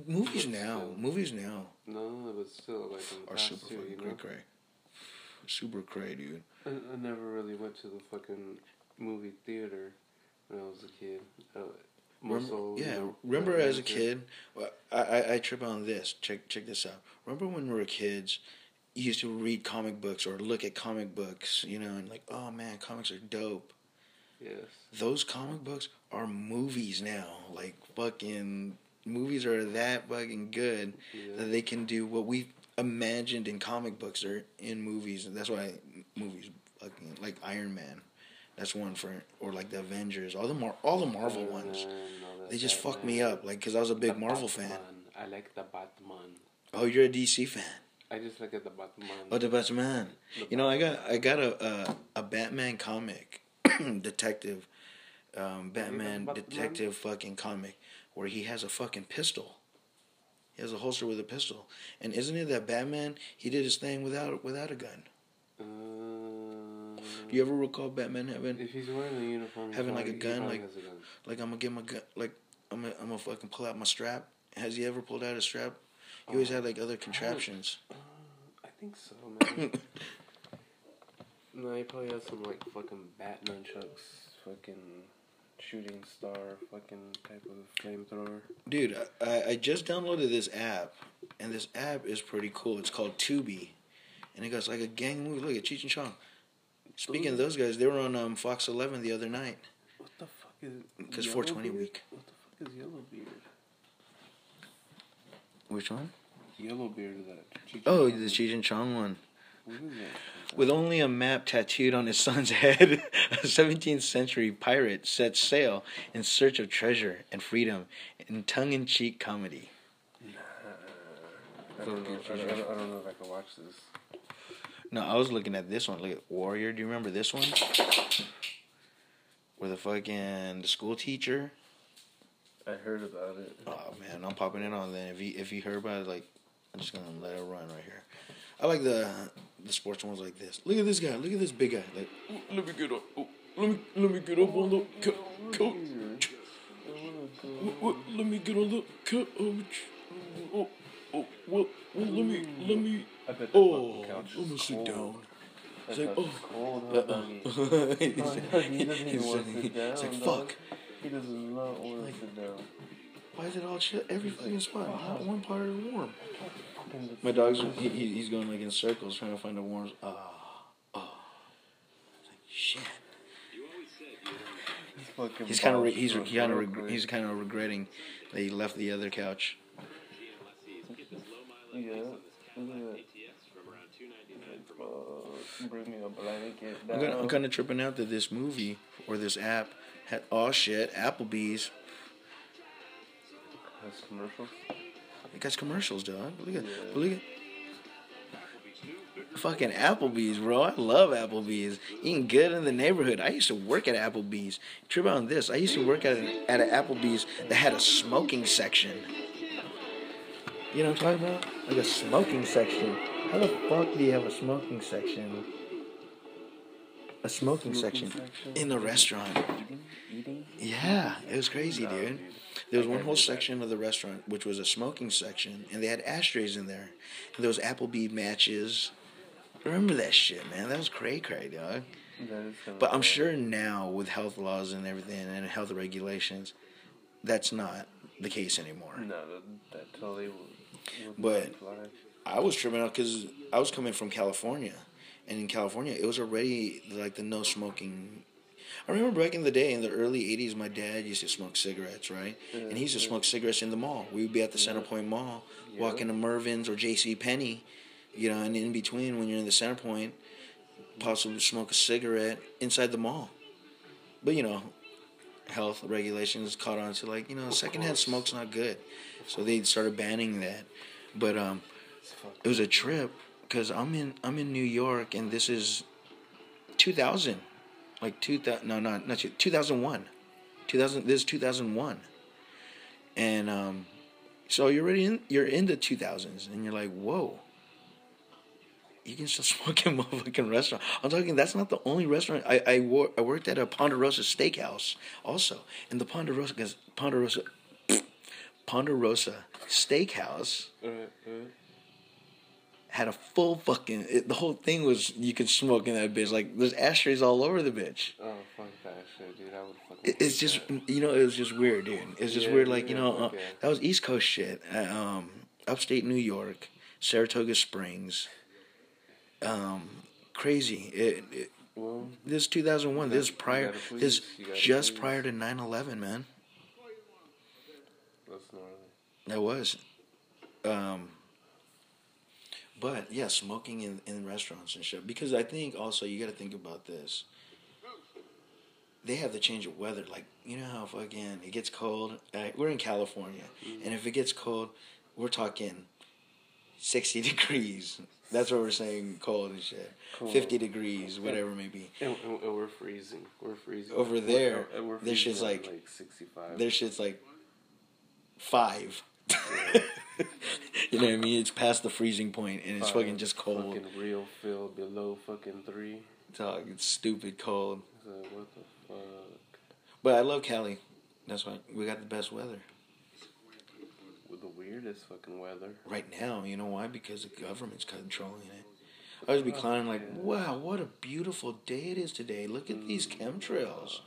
movies now. Movies now
No, no, but still, like in the
are
past
super fucking
you know?
cray. Super cray, dude.
I, I never really went to the fucking movie theater when I was a kid. Uh,
Remember,
so, you
yeah,
know,
remember as a kid, I, I I trip on this. Check check this out. Remember when we were kids, you used to read comic books or look at comic books, you know, and like, oh man, comics are dope.
Yes.
Those comic books are movies now. Like fucking movies are that fucking good
Yeah.
that they can do what we imagined in comic books or in movies. And that's why movies fucking like Iron Man. That's one for or like the Avengers, all the Mar- all the Marvel ones. They just fucked me up, like because I was a big Marvel fan.
I like the Batman.
Oh, you're a DC fan.
I just like the Batman.
Oh, the Batman. You know, I got I got a a, a Batman comic, detective, um, Batman
Batman?
detective fucking comic where he has a fucking pistol. He has a holster with a pistol, and isn't it that Batman? He did his thing without without a gun.
Uh,
You ever recall Batman having
if he's wearing the uniform,
Having, like, a gun, like-
a gun.
like I'm gonna get my gun like I'm gonna, I'm gonna fucking pull out my strap. Has he ever pulled out a strap? He always had like other contraptions.
Uh, I think so, man. no, he probably has some like fucking bat nunchucks, fucking shooting star, fucking type of flamethrower.
Dude, I, I just downloaded this app, and this app is pretty cool. It's called Tubi, and it goes like a gang movie. Look at Cheech and Chong. Speaking of those guys, they were on um, Fox 11 the other night
What the fuck is?
because
Yellowbeard?
420 week.
What the fuck is Yellowbeard?
Which one?
Yellowbeard, that. Cheech
Oh,
Chong.
the Cheech and Chong one.
What is that?
With only a map tattooed on his son's head, a 17th century pirate sets sail in search of treasure and freedom in tongue in cheek comedy.
I don't, know, I, don't, I don't- know if I can watch this.
No, I was looking at this one. Look at Warrior. Do you remember this one? With a fucking the school teacher.
I heard about it.
Oh man, I'm popping it on. Then if you if you heard about it, like I'm just gonna let it run right here. I like the the sports ones like this. Look at this guy. Look at this big guy. Like, "Oh, let me get up. Oh, let me let me get up on the co- coach. Oh, oh, Let me get on the coach. Oh, oh, well, well, let me let me.
I bet
Oh,
couch
I'm gonna sit down. It's like, oh.
cold,
Uh-uh. he's,
Oh, he doesn't want to
he's-
sit down,
he's like, fuck.
He does not want to sit down.
Why is it all chill? Every fucking spot, not uh-huh. one part is warm. My dog's he, he- he's going like in circles trying to find a warm. Ah, ah. It's like shit.
He's
kind of re- he's kind of reg- he's kind of regretting that he left the other couch.
Yeah. Look at that. Fuck, Bring me a blanket.
I'm kind, I'm kind of tripping out that this movie or this app had oh shit Applebee's.
Has commercials.
It got commercials, dog. Look at
Yeah.
look at. Fucking Applebee's, bro. I love Applebee's. Eating good in the neighborhood. I used to work at Applebee's. Trip on this. I used to work at an, at an Applebee's that had a smoking section. You know what I'm talking about? Like a smoking section. How the fuck do you have a smoking section? A smoking, section,
section?
in the restaurant.
Eating? Eating?
Yeah, it was crazy, dude. There was one whole section of the restaurant which was a smoking section, and they had ashtrays in there. And there was Applebee matches. Remember that shit, man? That was cray cray, dog. But I'm sure now with health laws and everything and health regulations, that's not the case anymore.
No, that, that totally would. would
But- I was tripping out because I was coming from California, and in California it was already like the no smoking. I remember back in the day, in the early '80s, my dad used to smoke cigarettes, right? And he used to
Yeah.
smoke cigarettes in the mall. We would be at the Center Point Mall, walking to Mervyn's or J.C. Penney, you know, and in between, when you're in the Centerpoint, possibly smoke a cigarette inside the mall. But you know, health regulations caught on to like you know, secondhand smoke's not good, so they started banning that. But um, it was a trip because I'm in I'm in New York and this is 2000, like 2000 no not not 2001, 2000 this is 2001, and um, so you're already in you're in the 2000s and you're like whoa. You can still smoke in motherfucking restaurant. I'm talking. That's not the only restaurant. I I, wor- I worked at a Ponderosa Steakhouse also, and the Ponderosa Ponderosa Ponderosa Steakhouse had a full fucking. It, the whole thing was you could smoke in that bitch. Like there's ashtrays all over the bitch.
oh, fuck that shit, dude. I would fucking.
It, it's just
that.
you know it was just weird, dude. It's just
Yeah,
weird. Like you know uh, that was East Coast shit. Uh, um, upstate New York, Saratoga Springs. Um, crazy. It, it
Well,
this 2001. This prior. This just
please.
prior to 9/11, man.
that's gnarly.
That was. Um, But yeah, smoking in, in restaurants and shit. Because I think also you got to think about this. They have the change of weather. Like you know how fucking it gets cold. Uh, we're in California,
Mm-hmm.
and if it gets cold, we're talking sixty degrees. That's what we're saying, cold and shit.
Cold.
Fifty degrees, whatever it may be.
And, and, and we're freezing. We're freezing.
Over there,
we're
this shit's like-
like 65.
Their shit's like five. you know what I mean? It's past the freezing point, and it's fucking just cold.
Fucking real feel below fucking three.
Dog, it's stupid cold.
So what the fuck?
But I love Cali. That's why we got the best weather
With the weirdest fucking weather.
right now. You know why? Because the government's controlling it. I always be clowning like, "Wow, what a beautiful day it is today! Look at these mm. chemtrails.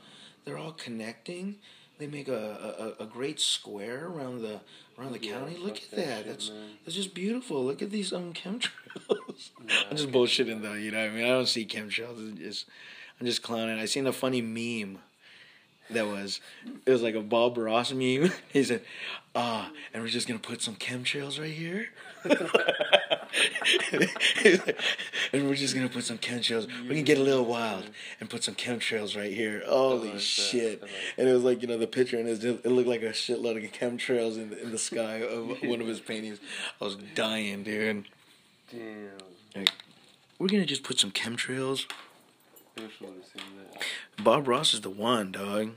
They're all connecting. They make a, a, a great square around the around the
Yeah,
county. Look at
that shit,
That's
man.
that's just beautiful. Look at these um chemtrails.
Nah,
I'm just bullshitting though. You know what I mean? I don't see chemtrails. It's just I'm just clowning. I seen a funny meme that was it was like a Bob Ross meme. He said, "Ah, and we're just gonna put some chemtrails right here." and we're just gonna put some chemtrails. We can get a little wild and put some chemtrails right here. Holy
that.
shit! And it was like you know the picture, and it, just, it looked like a shitload of chemtrails in the, in the sky of one of his paintings. I was dying, dude.
Damn.
Like, we're gonna just put some chemtrails.
I wish I would have seen that.
Bob Ross is the one, dog.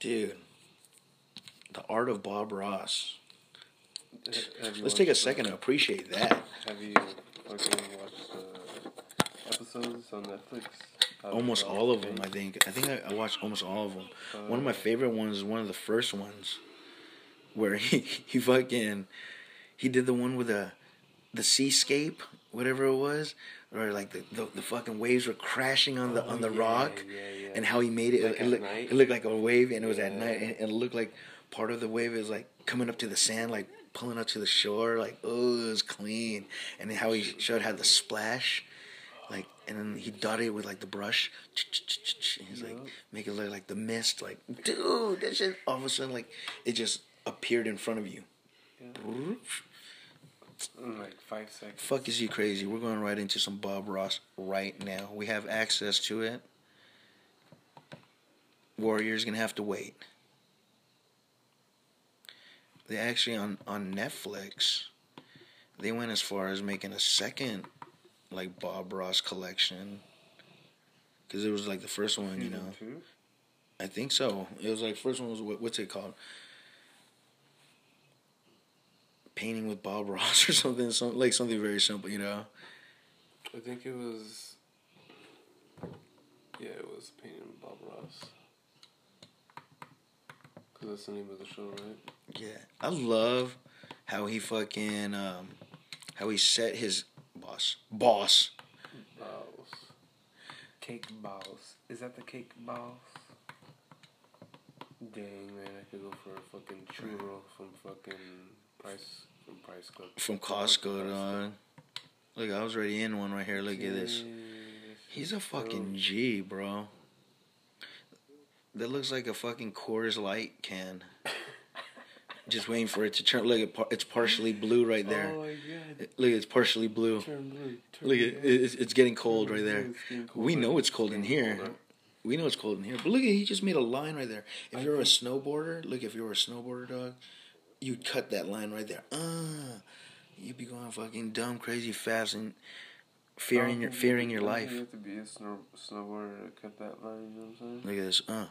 Dude. The art of Bob Ross.
Have
Let's take a second
the-
to appreciate that.
Have you fucking watched the episodes on Netflix? How
Almost all of them. I think. I think I, I watched almost all of them. Uh, one of my favorite ones is one of the first ones where he, he fucking he did the one with the the seascape, whatever it was, or like the, the, the fucking waves were crashing on the oh, on the
Oh, yeah,
rock,
yeah, yeah.
and how he made it.
Like
it, looked, it looked like a wave, and it was at night, and it looked like part of the wave is like coming up to the sand, like pulling up to the shore, like oh, it was clean, and how he showed how the splash. Like and then he dotted it with like the brush. And he's like make it look like the mist. Like dude, that shit. All of a sudden, like it just appeared in front of you.
Yeah. Like five seconds.
Fuck is he crazy? We're going right into some Bob Ross right now. We have access to it. Warrior's gonna have to wait. They actually on on Netflix. They went as far as making a second, like Bob Ross collection. Cause it was like the first one, you know.
two?
I think so. It was like first one was what, what's it called? Painting with Bob Ross or something, some like something very simple, you know.
I think it was. Yeah, it was Painting with Bob Ross. Because that's the name of the show, right?
Yeah, I love how he fucking um, how he set his boss boss.
Balls. Cake balls. Is that the cake balls? Dang man, I could go for a fucking churro from fucking Price from Price Club.
from Costco, dog. Look, I was already in one right here. Look at this. He's a fucking G, bro. That looks like a fucking Coors Light can. Just waiting for it to turn. Look, it's partially blue right there.
Oh my god.
Look, it's partially blue.
Turn blue. Turn
Look,
blue.
it's, it's getting cold right there.
Cold,
We
right?
know it's cold in here.
right?
We know it's cold in here. But look he just made a line right there. If you're a snowboarder, look if you're a snowboarder dog, you'd cut that line right there. Uh you'd be going fucking dumb, crazy fast and fearing your fearing your life.
You have to be a snow, snowboarder to cut that line, you know what I'm saying?
Look at this, uh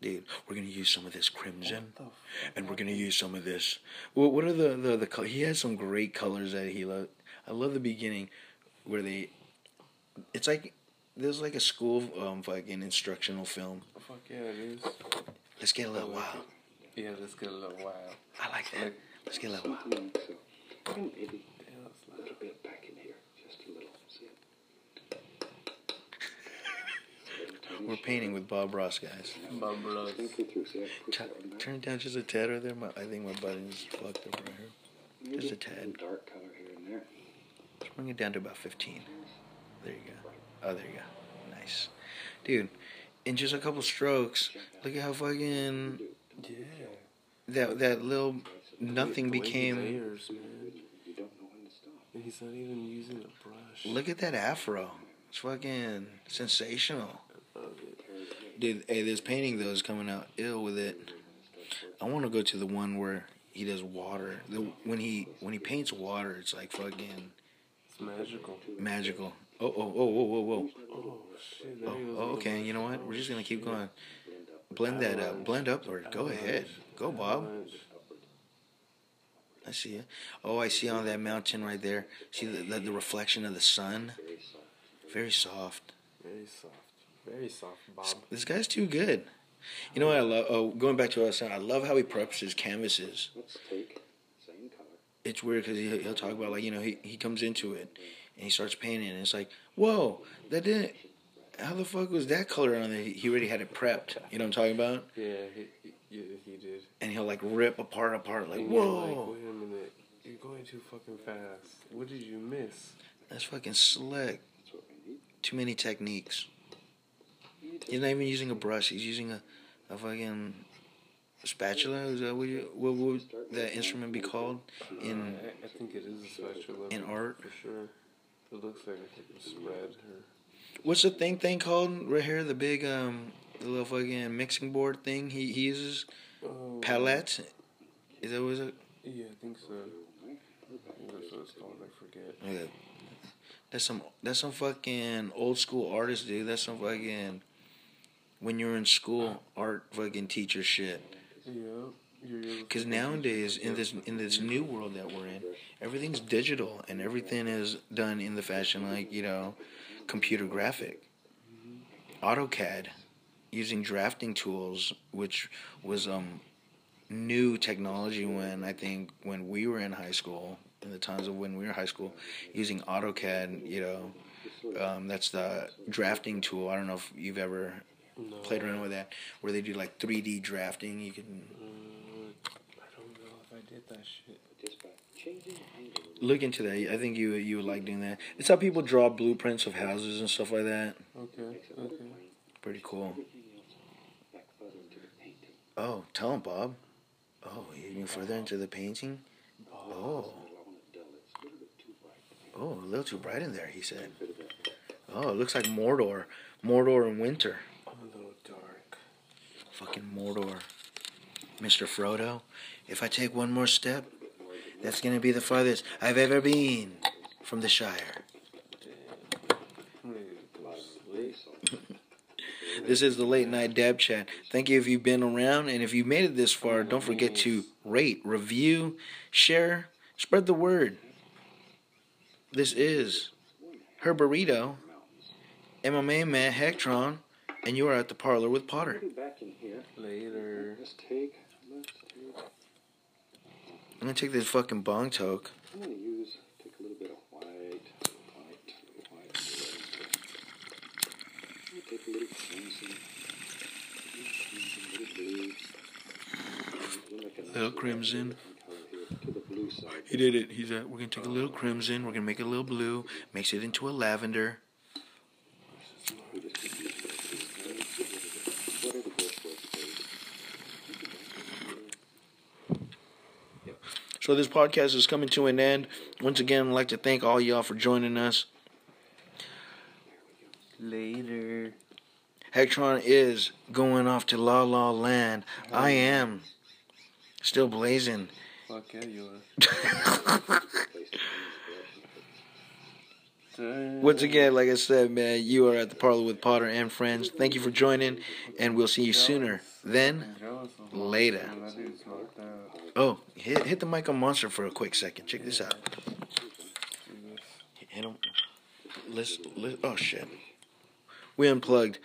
Dude, we're gonna use some of this crimson,
What the fuck?
and we're gonna use some of this. Well, what are the the the? col- He has some great colors that he loved. I love the beginning, where they. It's like there's like a school um fucking instructional film.
Fuck yeah, it is.
Let's get a little
like
wild.
it. Yeah, let's get a little wild.
I like that.
Like,
Let's get a little wild.
Something like so. And maybe
damn, that's
a
loud.
little bit back in here, just a little. See it?
We're painting with Bob Ross, guys.
Bob Ross.
Think it through. See, I put
Turn,
that one back.
turn it down just a tad right there. My, I think my button's fucked up right here. Just a tad.
dark color here and there.
Let's bring it down to about 15. There you go. Oh, there you go. Nice. Dude, in just a couple strokes, look at how fucking
Yeah.
that that little nothing
The way he
became
layers, man.
You don't know when to stop.
He's not even using a brush.
Look at that afro. It's fucking sensational.
I love it.
Dude, hey, this painting though is coming out ill with it. I want to go to the one where he does water. The, when he when he paints water, it's like fucking
It's magical.
magical. Oh oh oh whoa whoa whoa.
Oh shit!
Oh, oh, okay. You know what? We're just gonna keep going. Blend that up. Blend upward. Go ahead. Go, Bob. I see it. Oh, I see on that mountain right there. See the, the, the reflection of the sun. Very soft.
Very soft. Very soft, Bob.
This guy's too good. You know what I love? Oh, going back to what I was saying, I love how he preps his canvases.
Let's take same color.
It's weird because he, he'll talk about like you know he he comes into it and he starts painting and it's like whoa that didn't how the fuck was that color on there? He already had it prepped. You know what I'm talking about?
Yeah, he, he, he did.
And he'll like rip apart apart like
And
whoa
Like, wait a minute. You're going too fucking fast. What did you miss?
that's fucking slick.
That's what we need.
Too many techniques.
We need to
He's not even using a brush. He's using a a fucking spatula. Is that what you, what would that instrument be called in
I, I think it is a spatula.
in art?
For sure. It looks like a spread.
What's the thing thing called right here? The big um the little fucking mixing board thing he, he uses
oh,
palette. Is that what it?
Yeah, I think so. I think that's what it's called. I forget.
Okay. That's some that's some fucking old school artist, dude. That's some fucking when you're in school art fucking teacher shit.
Yeah.
Because nowadays in this in this new world that we're in, everything's digital and everything is done in the fashion like you know, computer graphic, AutoCAD, using drafting tools, which was um new technology when I think when we were in high school, in the times of when we were high school, using AutoCAD, you know, um, that's the drafting tool. I don't know if you've ever
No.
played around with that, where they do like 3D drafting. You can
mm, I don't know if I did that shit.
just by changing the angle.
look into that. I think you you would like doing that. It's how people draw blueprints of houses and stuff like that.
Okay. Okay.
Pretty cool.
Everything else back further into the painting.
Oh, tell him, Bob. Oh, you even further into the painting. Oh,
I want it dull. It's a little too bright.
oh, a little too bright in there. He said.
Bit of that.
Oh, it looks like Mordor. Mordor in winter.
I'm a little dark.
Fucking Mordor. Mr. Frodo, if I take one more step, that's gonna be the farthest I've ever been from the Shire. This is the late night dab chat. Thank you if you've been around, and if you made it this far, don't forget to rate, review, share, spread the word. This is her burrito, MMA man Hectron, and you are at the parlor with Potter.
Back in here.
Later.
Let's take. Let's take.
I'm gonna take this fucking bong toke.
I'm gonna use take a little bit of white, white, white. I'm gonna take a little crimson, little crimson, little blue. A
Little crimson.
to the blue side.
He did it. He's at. We're gonna take a little crimson. We're gonna make it a little blue. Mix it into a lavender.
We just keep using it. Whatever goes for its fade.
So this podcast is coming to an end. Once again, I'd like to thank all y'all for joining us.
Later.
Hectron is going off to La La Land. I oh. am still blazing.
Fuck yeah, you are.
Once again, like I said, man, you are at the parlor with Potter and friends. Thank you for joining, and we'll see you sooner then later. Oh, hit, hit the mic on Monster for a quick second. Check this out. Hit him. Listen. oh, shit. We unplugged.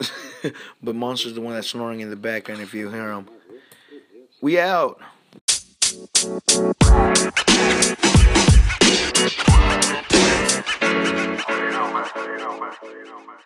but Monster's the one that's snoring in the background if you hear him. We out. You know, man. You know, man. You know, man.